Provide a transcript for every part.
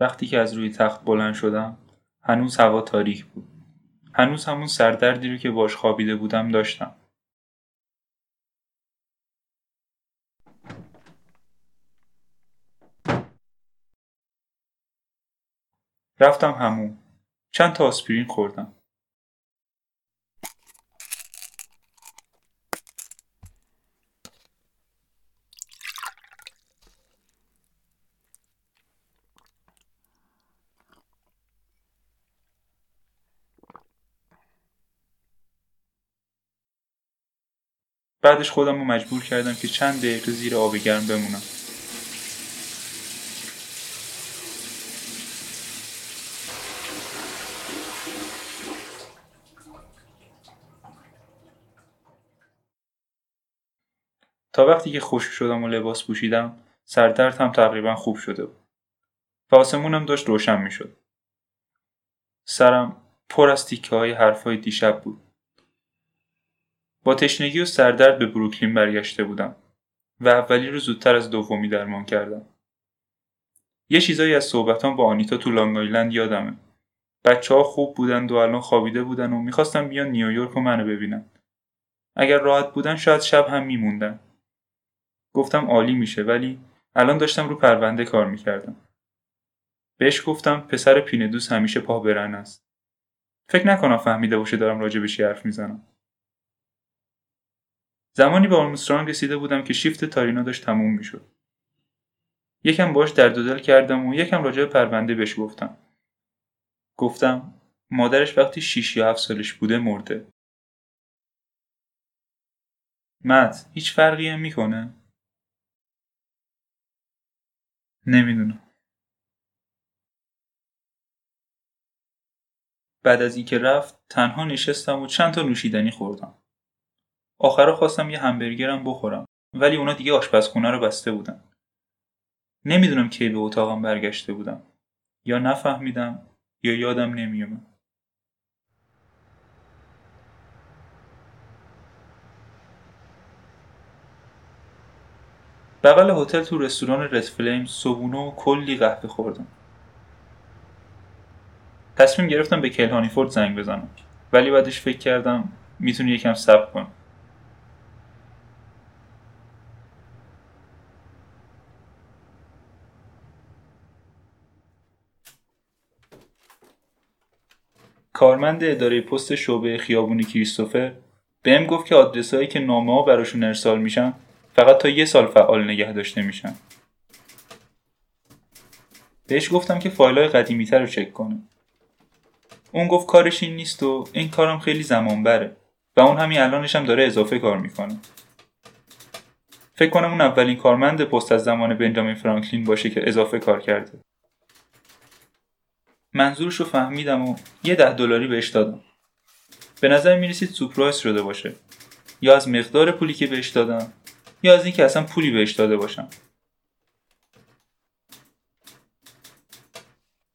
وقتی که از روی تخت بلند شدم هنوز هوا تاریک بود. هنوز همون سردردی رو که باش خوابیده بودم داشتم. رفتم همون. چند تا آسپرین خوردم. بعدش خودم رو مجبور کردم که چند دقیقه زیر آب گرم بمونم تا وقتی که خوش شدم و لباس پوشیدم سردرد هم تقریبا خوب شده بود و آسمونم داشت روشن می شد. سرم پر از تیکه های حرفای دیشب بود. با تشنگی و سردرد به بروکلین برگشته بودم و اولی رو زودتر از دومی درمان کردم. یه چیزایی از صحبتان با آنیتا تو لانگ آیلند یادمه. بچه ها خوب بودند و الان خوابیده بودن و می‌خواستم بیان نیویورک و منو ببینن. اگر راحت بودن شاید شب هم میموندن. گفتم عالی میشه ولی الان داشتم رو پرونده کار می‌کردم. بهش گفتم پسر پینه دوست همیشه پا برن است. فکر نکنم فهمیده باشه دارم راجع بهش حرف می‌زنم. زمانی به آرمسترانگ رسیده بودم که شیفت تارینا داشت تموم می‌شد. یکم باش درد و دل کردم و یکم راجع به پرونده بهش گفتم. گفتم مادرش وقتی 6 یا 7 سالش بوده مرده. مت هیچ فرقی هم می‌کنه؟ نمی‌دونم. بعد از اینکه رفت تنها نشستم و چند تا نوشیدنی خوردم. آخرا خواستم یه همبرگرم بخورم ولی اونا دیگه آشپزخونه رو بسته بودن. نمی‌دونم کی به اتاقم برگشته بودم. یا نفهمیدم یا یادم نمیومد. بغل هتل تو رستوران رد فلیم صبونه و کلی قهوه خوردم. تصمیم گرفتم به کلهانیفورد زنگ بزنم ولی بعدش فکر کردم می‌تونی یکم صبر کنم. کارمند اداره پست شعبه خیابونی کریستوفر بهم گفت که آدرسهایی که نامه ها براشون ارسال میشن فقط تا یه سال فعال نگه داشته میشن. بهش گفتم که فایل های قدیمی رو چک کنه. اون گفت کارش این نیست و این کارم خیلی زمان بره و اون همین الانش هم داره اضافه کار می‌کنه. فکر کنم اون اولین کارمند پست از زمان بنجامین فرانکلین باشه که اضافه کار کرده. منظورش رو فهمیدم و یه ده دلاری بهش دادم. به نظر می‌رسید سپرایز شده باشه. یا از مقدار پولی که بهش دادم یا از اینکه اصلا پولی بهش داده باشم.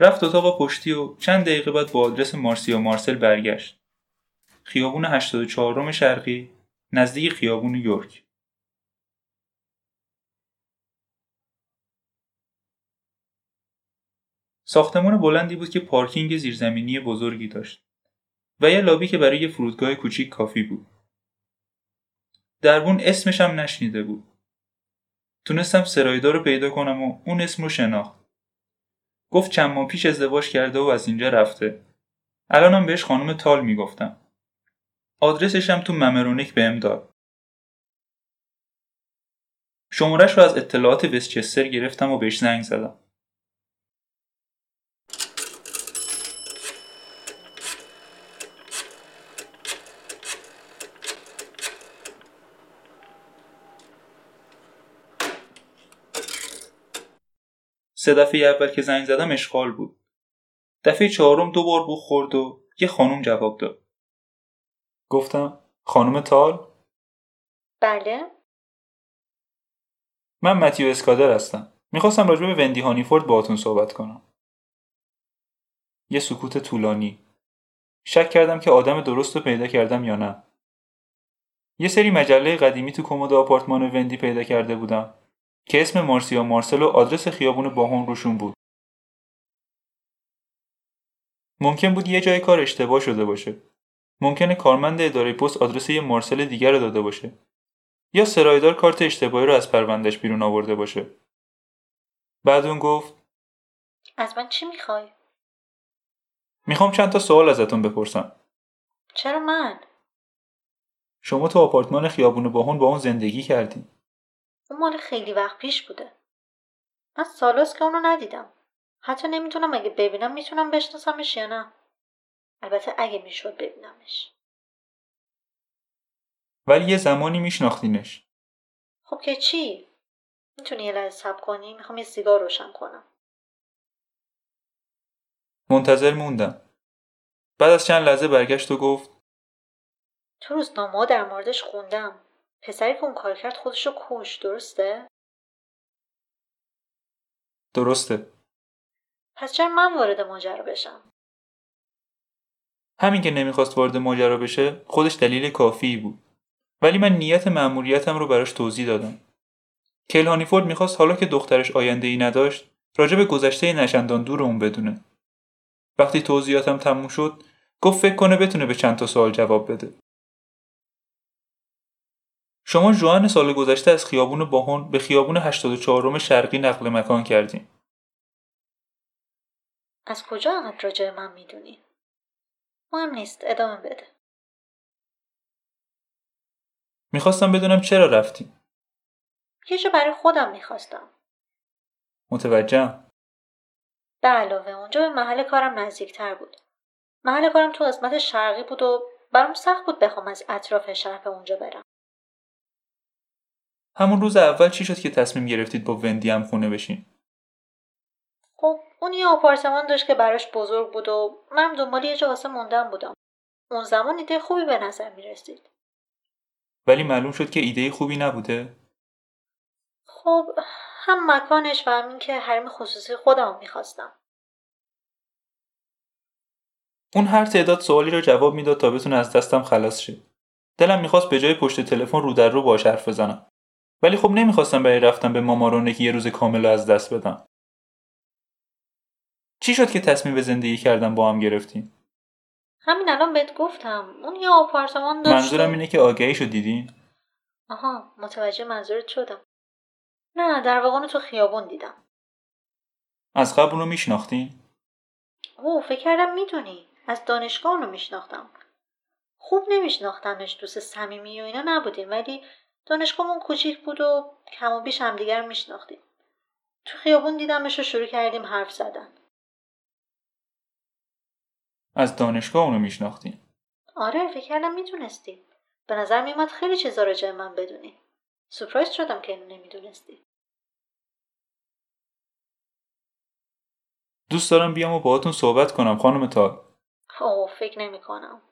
رفت اتاق پشتی و چند دقیقه بعد با آدرس مارسیا مارسل برگشت. خیابون 84 شرقی نزدیک خیابون یورک. ساختمان بلندی بود که پارکینگ زیرزمینی بزرگی داشت و یه لابی که برای فرودگاه کوچیک کافی بود. دربون اسمش هم نشنیده بود. تونستم سرایدار رو پیدا کنم و اون اسم رو شناخت. گفت چند ماه پیش ازدواج کرده و از اینجا رفته. الانم بهش خانم تال می‌گفتم. آدرسش هم تو ممرونیک بهم داد. شمارش رو از اطلاعات وستچستر گرفتم و بهش زنگ زدم. سه دفعه اول که زنگ زدم اشغال بود. دفعه چهارم دو بار بو خورد و یه خانم جواب داد. گفتم خانم تال؟ بله؟ من متیو اسکادر هستم. می‌خواستم راجع به وندی هانیفورد باهاتون صحبت کنم. یه سکوت طولانی. شک کردم که آدم درست رو پیدا کردم یا نه. یه سری مجله قدیمی تو کمد آپارتمان وندی پیدا کرده بودم که اسم مارسیا مارسل و آدرس خیابون باهم روشون بود. ممکن بود یه جای کار اشتباه شده باشه. ممکنه کارمند اداره پست آدرس یه مارسل دیگر رو داده باشه. یا سرایدار کارت اشتباهی رو از پروندهش بیرون آورده باشه. بعد اون گفت از من چی می‌خوای؟ می‌خوام چند تا سوال ازتون بپرسم. چرا من؟ شما تو آپارتمان خیابون باهون با اون زندگی کردی. اون مال خیلی وقت پیش بوده. من سالاست که اونو ندیدم. حتی نمی‌تونم اگه ببینم می‌تونم بشناسمش یا نه. البته اگه می‌شد ببینمش. ولی یه زمانی میشناختینش. خب که چی؟ می‌تونی یه لحظه سب کنی؟ می‌خوام یه سیگار روشن کنم. منتظر موندم. بعد از چند لحظه برگشت و گفت تو روزنامه در موردش خوندم. پسری که اون کار کرد خودشو کش درسته؟ درسته. پس چرا من وارد ماجرا بشم؟ همین که نمی‌خواست وارد ماجرا بشه خودش دلیل کافی بود. ولی من نیت مأموریتم رو براش توضیح دادم. کیل هانیفورد می‌خواست حالا که دخترش آینده ای نداشت راجع به گذشته نشندان دور اون بدونه. وقتی توضیحاتم تموم شد گفت فکر کنه بتونه به چند تا سوال جواب بده. شما جوان سال گذشته از خیابون باهون به خیابون 84 شرقی نقل مکان کردیم. از کجا انقدر راجع من می‌دونی؟ مهم نیست ادامه بده. می‌خواستم بدونم چرا رفتیم. یه جا برای خودم می‌خواستم. متوجهم. به علاوه اونجا به محل کارم نزدیکتر بود. محل کارم تو قسمت شرقی بود و برام سخت بود بخوام از اطراف شهر به اونجا برم. همون روز اول چی شد که تصمیم گرفتید با وندی هم خونه بشین؟ خب اون یه آپارتمان داشت که براش بزرگ بود و من دنبال یه جا واسه موندن بودم. اون زمان ایده خوبی به نظر می رسید. ولی معلوم شد که ایده خوبی نبوده؟ خب هم مکانش و همین که حرم خصوصی خودم می‌خواستم. اون هر تعداد سوالی رو جواب می‌داد تا بتونه از دستم خلاص شه. دلم می‌خواست به جای پشت تلفن رو در رو باش حرف بزنم. ولی خب نمی‌خواستم برای رفتم به مامارونه که یه روز کامل از دست بدم. چی شد که تصمیم به زندگی کردن با هم گرفتین؟ همین الان بهت گفتم اون یه آپارتمان داشت منظورم اینه که آگهی شو دیدین؟ آها متوجه منظورت شدم نه در واقع اونو تو خیابون دیدم از قبل اونو میشناختین؟ اوه فکر کردم می‌دونی از دانشگاه اونو میشناختم خوب نمیشناختمش دوست صمیمی و اینا نبودیم ولی دانشگاهمون کوچیک بود و کم و بیش همدیگر میشناختیم. تو خیابون دیدمش و شروع کردیم حرف زدن. از دانشگاه اونو میشناختین؟ آره فکر کردم می‌دونستی به نظر میومد خیلی چیزا راجع من بدونی سپرایز شدم که اینو نمی‌دونستی دوست دارم بیام و باهاتون صحبت کنم خانم تال. اوه فکر نمی کنم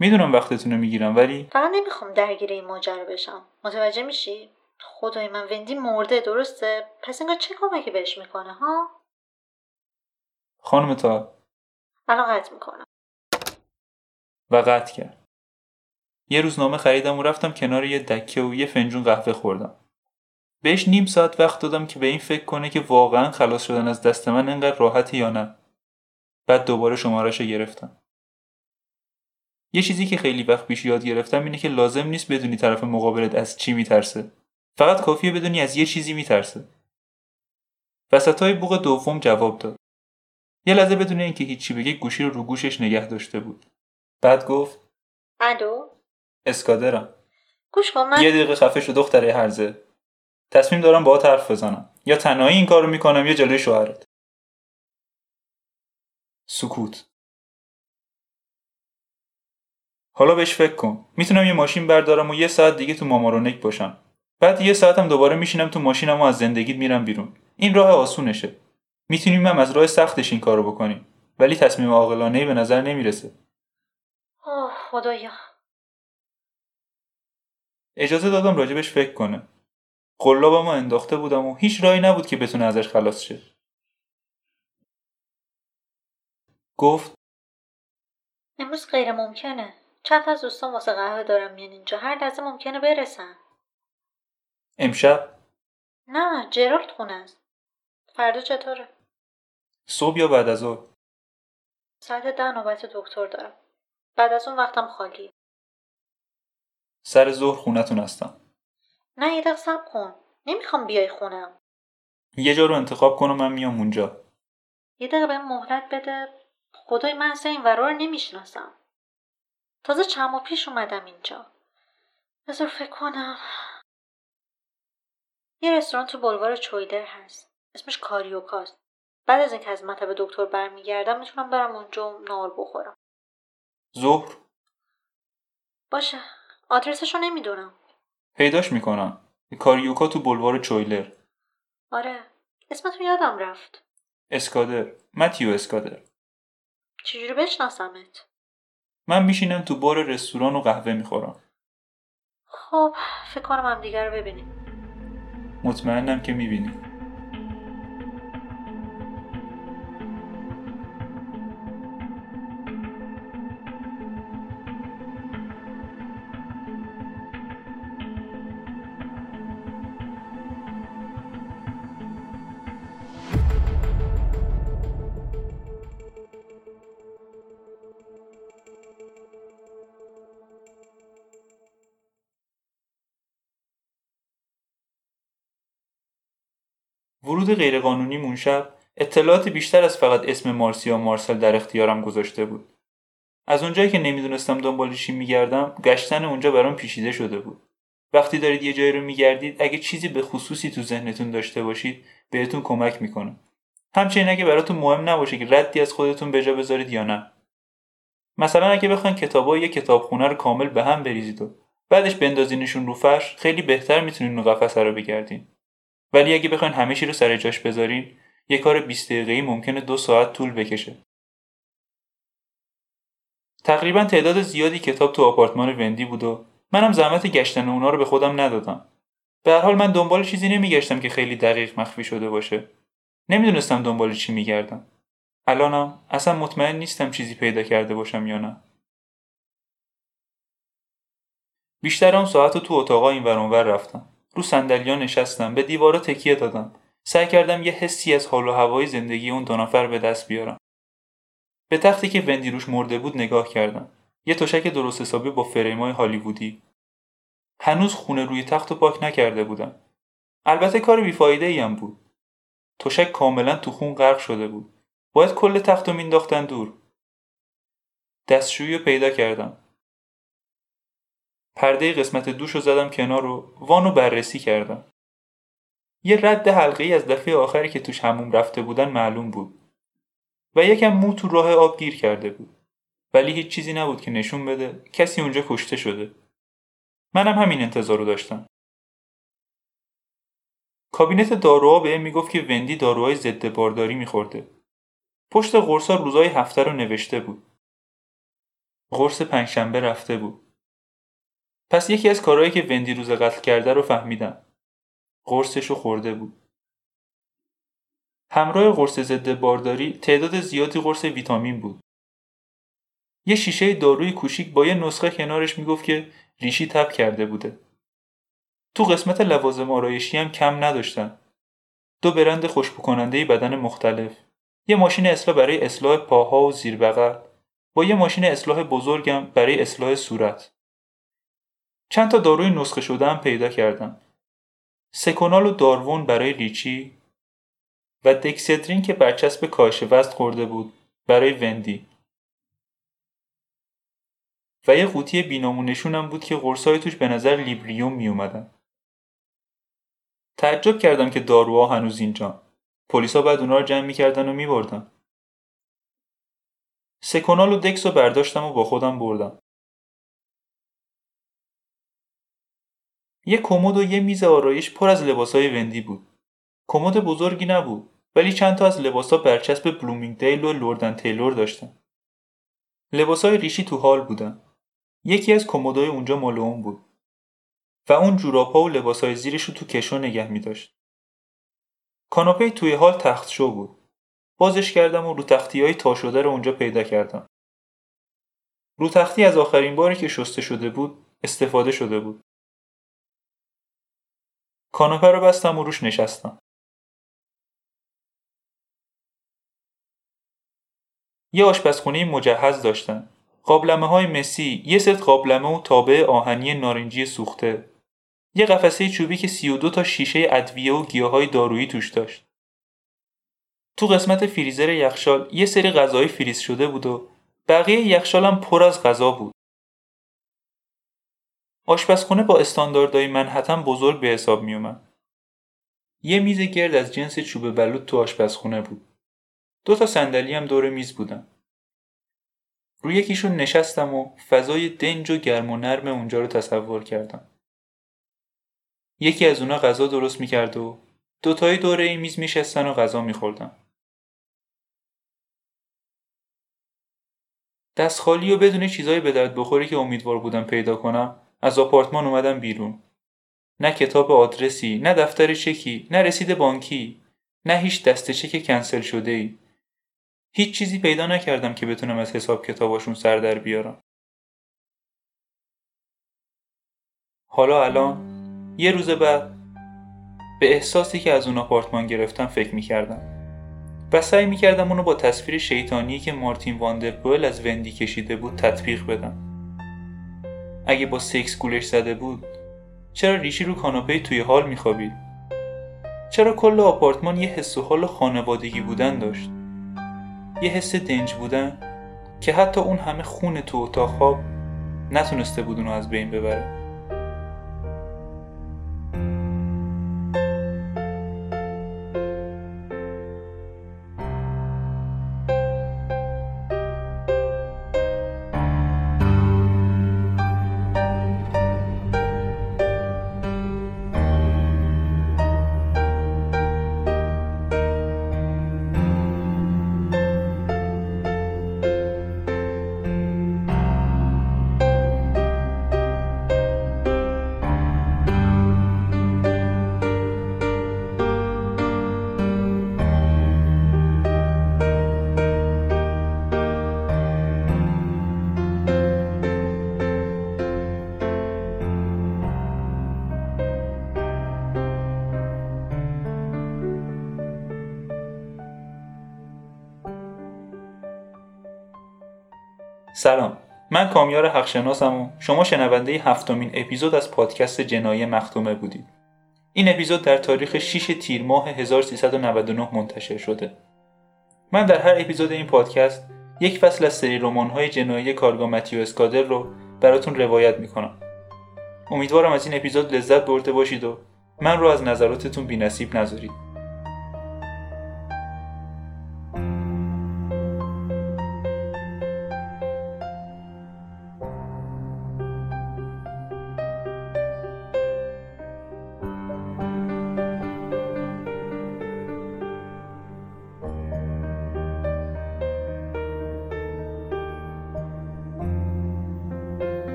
می‌دونم وقتتون رو می‌گیرم ولی فقط نمی‌خوام درگیر این ماجرا بشم. متوجه میشی؟ خدای من وندی مرده درسته؟ پس انگار چه کمکی بهش می‌کنه ها؟ خانم تال الان قطع می‌کنم. و قطع کرد. یه روزنامه خریدم و رفتم کنار یه دکه و یه فنجون قهوه خوردم. بهش نیم ساعت وقت دادم که به این فکر کنه که واقعا خلاص شدن از دست من انقدر راحته یا نه. بعد دوباره شمارش گرفتم. یه چیزی که خیلی وقت پیش یاد گرفتم اینه که لازم نیست بدونی طرف مقابلت از چی میترسه. فقط کافیه بدونی از یه چیزی میترسه. وسطای بوق دوم جواب داد. یه لحظه بدون اینکه هیچی بگه گوشی رو رو گوشش نگه داشته بود. بعد گفت الو؟ اسکادرم. گوش کن من یه دقیقه خفه شو دختره هرزه تصمیم دارم باهات حرف بزنم. یا تنهایی این کارو می‌کنم یا جلوی شوهرت. سکوت. حالا بهش فکر کن. می‌تونم یه ماشین بردارم و یه ساعت دیگه تو مامارونک باشم. بعد یه ساعتم دوباره میشینم تو ماشینم و از زندگیت میرم بیرون. این راه آسونشه. می‌تونیم هم از راه سختش این کارو بکنیم. ولی تصمیم عاقلانه به نظر نمی‌رسه. اوه خدایا. اجازه دادم راجبش فکر کنه. قلابم انداخته بودم و هیچ راهی نبود که بتونه ازش خلاص شه. گفت امروز غیر ممکنه چند از دوستان واسه قهوه دارم میان اینجا. هر لحظه ممکنه برسن امشب؟ نه جرالد خونه است. فردا چطوره؟ صبح یا بعد از ظهر؟ ساعت ده نوبت دکتر دارم. بعد از اون وقتم خالی. سر ظهر خونتون هستم. نه یه دقیقه صبر کن. نمی‌خوام بیای خونم. یه جا رو انتخاب کن و من میام اونجا. یه دقیقه به مهلت بده. خدای من اصلا این ورا رو نمی‌شناسم. تازه چند ماه پیش اومدم اینجا. بذار فکر کنم. یه رستوران تو بلوار چویدر هست. اسمش کاریوکاست. بعد از اینکه از مطب دکتر برمیگردم می‌تونم برم اونجا و نار بخورم. ظهر؟ باشه. آدرسشو نمی‌دونم. پیداش می‌کنم. کاریوکا تو بلوار چویلر آره. اسمتون یادم رفت. اسکادر. متیو اسکادر. چجوری بشناسمت؟ من میشینم تو بار رستوران و قهوه می‌خورم. خب فکر کنم هم دیگر رو ببینیم. مطمئنم که می‌بینی. ورود غیرقانونی اون شب اطلاعات بیشتر از فقط اسم مارسیا مارسل در اختیارم گذاشته بود. از اونجایی که نمی‌دونستم دنبال چی میگردم گشتن اونجا برام پیچیده شده بود. وقتی دارید یه جایی رو میگردید اگه چیزی به خصوصی تو ذهنتون داشته باشید بهتون کمک می‌کنه. همچنین اگه براتون مهم نباشه که ردی از خودتون به جا بذارید یا نه. مثلا اگه بخواین کتابا یه کتابخونه رو کامل به هم بریزید و بعدش بندازینشون رو فرش خیلی بهتر می‌تونین اون قفسه رو بگردین. ولی اگه بخواین همه چی رو سر جاش بذارین یه کار 20 دقیقه‌ای ممکنه دو ساعت طول بکشه. تقریبا تعداد زیادی کتاب تو آپارتمان وندی بود و منم زحمت گشتن اونا رو به خودم ندادم. به هر حال من دنبال چیزی نمیگشتم که خیلی دقیق مخفی شده باشه. نمی‌دونستم دنبال چی میگردم. الانم اصلا مطمئن نیستم چیزی پیدا کرده باشم یا نه. بیشتر اون ساعت رو تو اتاقا این ور رفتم. رو صندلیا نشستم به دیوارا تکیه دادم. سعی کردم یه حسی از حال و هوای زندگی اون دو نفر به دست بیارم. به تختی که وندی روش مرده بود نگاه کردم. یه تشک درست حسابی با فریمای هالیوودی. هنوز خونه روی تخت و پاک نکرده بودم. البته کار بیفایده ایم بود. تشک کاملا تو خون غرق شده بود. باید کل تخت رو مینداختن دور. دستشویی رو پیدا کردم. پرده قسمت دوش رو زدم کنار و وانو بررسی کردم. یه رد حلقه ای از دفعه آخری که توش هموم رفته بودن معلوم بود. و یکم مو تو راه آب گیر کرده بود. ولی هیچ چیزی نبود که نشون بده کسی اونجا کشته شده. منم همین انتظار رو داشتم. کابینت داروها به می‌گفت که وندی داروهای ضد بارداری میخورده. پشت قرصا روزای هفته رو نوشته بود. قرص پنجشنبه رفته بود. پس یکی از کارهایی که وندی روز قتل کرده رو فهمیدم. قرصش رو خورده بود. همراه قرص ضد بارداری تعداد زیادی قرص ویتامین بود. یه شیشه داروی کوچیک با یه نسخه کنارش می‌گفت که ریشی تب کرده بوده. تو قسمت لوازم آرایشی هم کم نداشتن. دو برند خوشبو کننده بدن مختلف. یه ماشین اصلاح برای اصلاح پاها و زیر بغل با یه ماشین اصلاح بزرگم برای اصلاح صورت. چند تا داروی نسخه شده هم پیدا کردم. سکونال و داروون برای ریچی و دکسدرین که برچسب کاهش وزن خورده بود برای وندی. و یه قوطی بینامونشون هم بود که قرصای توش به نظر لیبریوم می اومدن. تعجب کردم که داروها هنوز اینجان. پلیسا بعد اونا رو جمع می‌کردن و میبردن. سکونال و دکس رو برداشتم و با خودم بردم. یه کمد و یه میز آرایش پر از لباسای وندی بود. کمد بزرگی نبود ولی چند تا از لباسا برچسب بلومینگدیل و لورد اند تیلور داشتن. لباسای ریچی تو حال بودن. یکی از کمدای اونجا مال اون بود. و اون جورابا و لباسای زیرش رو تو کشو نگه می داشت. کاناپه توی حال تخت شو بود. بازش کردم و رو تختی های تا شده رو اونجا پیدا کردم. رو تختی از آخرین باری که شسته شده بود استفاده شده بود. کاناپه رو بستم و روش نشستم. یه آشپزخونه مجهز داشتن. قابلمه های مسی یه ست قابلمه و تابع آهنی نارنجی سوخته. یه قفسه چوبی که 32 تا شیشه ادویه و گیاهای دارویی توش داشت. تو قسمت فریزر یخشال یه سری غذای فریز شده بود و بقیه یخشالم پر از غذا بود. آشپزخونه با استانداردهای منحتم بزرگ به حساب می اومد. یه میز گرد از جنس چوب بلوط تو آشپزخونه بود. دو تا صندلی هم دور میز بودن. روی یکیشون نشستم و فضای دنج و گرم و نرم اونجا رو تصور کردم. یکی از اونا غذا درست می‌کرد و دوتایی دوره این میز میشستن و غذا میخوردن. دست خالی و بدون چیزایی به درد بخوری که امیدوار بودم پیدا کنم از آپارتمان اومدم بیرون. نه کتاب آدرسی، نه دفتر چکی، نه رسید بانکی، نه هیچ دست چک کنسل شده ای. هیچ چیزی پیدا نکردم که بتونم از حساب کتاباشون سر در بیارم. حالا الان یه روز بعد به احساسی که از اون آپارتمان گرفتم فکر می‌کردم و سعی می‌کردم اونو با تصویر شیطانی که مارتین واندرپول از وندی کشیده بود تطبیق بدم اگه با سکس گولش زده بود چرا ریشی رو کاناپه توی حال میخوابید؟ چرا کل آپارتمان یه حس و حال خانوادگی بودن داشت؟ یه حس دنج بودن که حتی اون همه خون تو اتاق خواب نتونسته بود اونو از بین ببره. سلام من کامیار حقشناسم و شما شنونده هفتمین اپیزود از پادکست جنایی مختومه بودید. این اپیزود در تاریخ 6 تیر ماه 1399 منتشر شده. من در هر اپیزود این پادکست یک فصل از سری های جنایی کارگاه متیو اسکادر رو براتون روایت می‌کنم. امیدوارم از این اپیزود لذت برده باشید و من رو از نظراتتون بینصیب نذارید.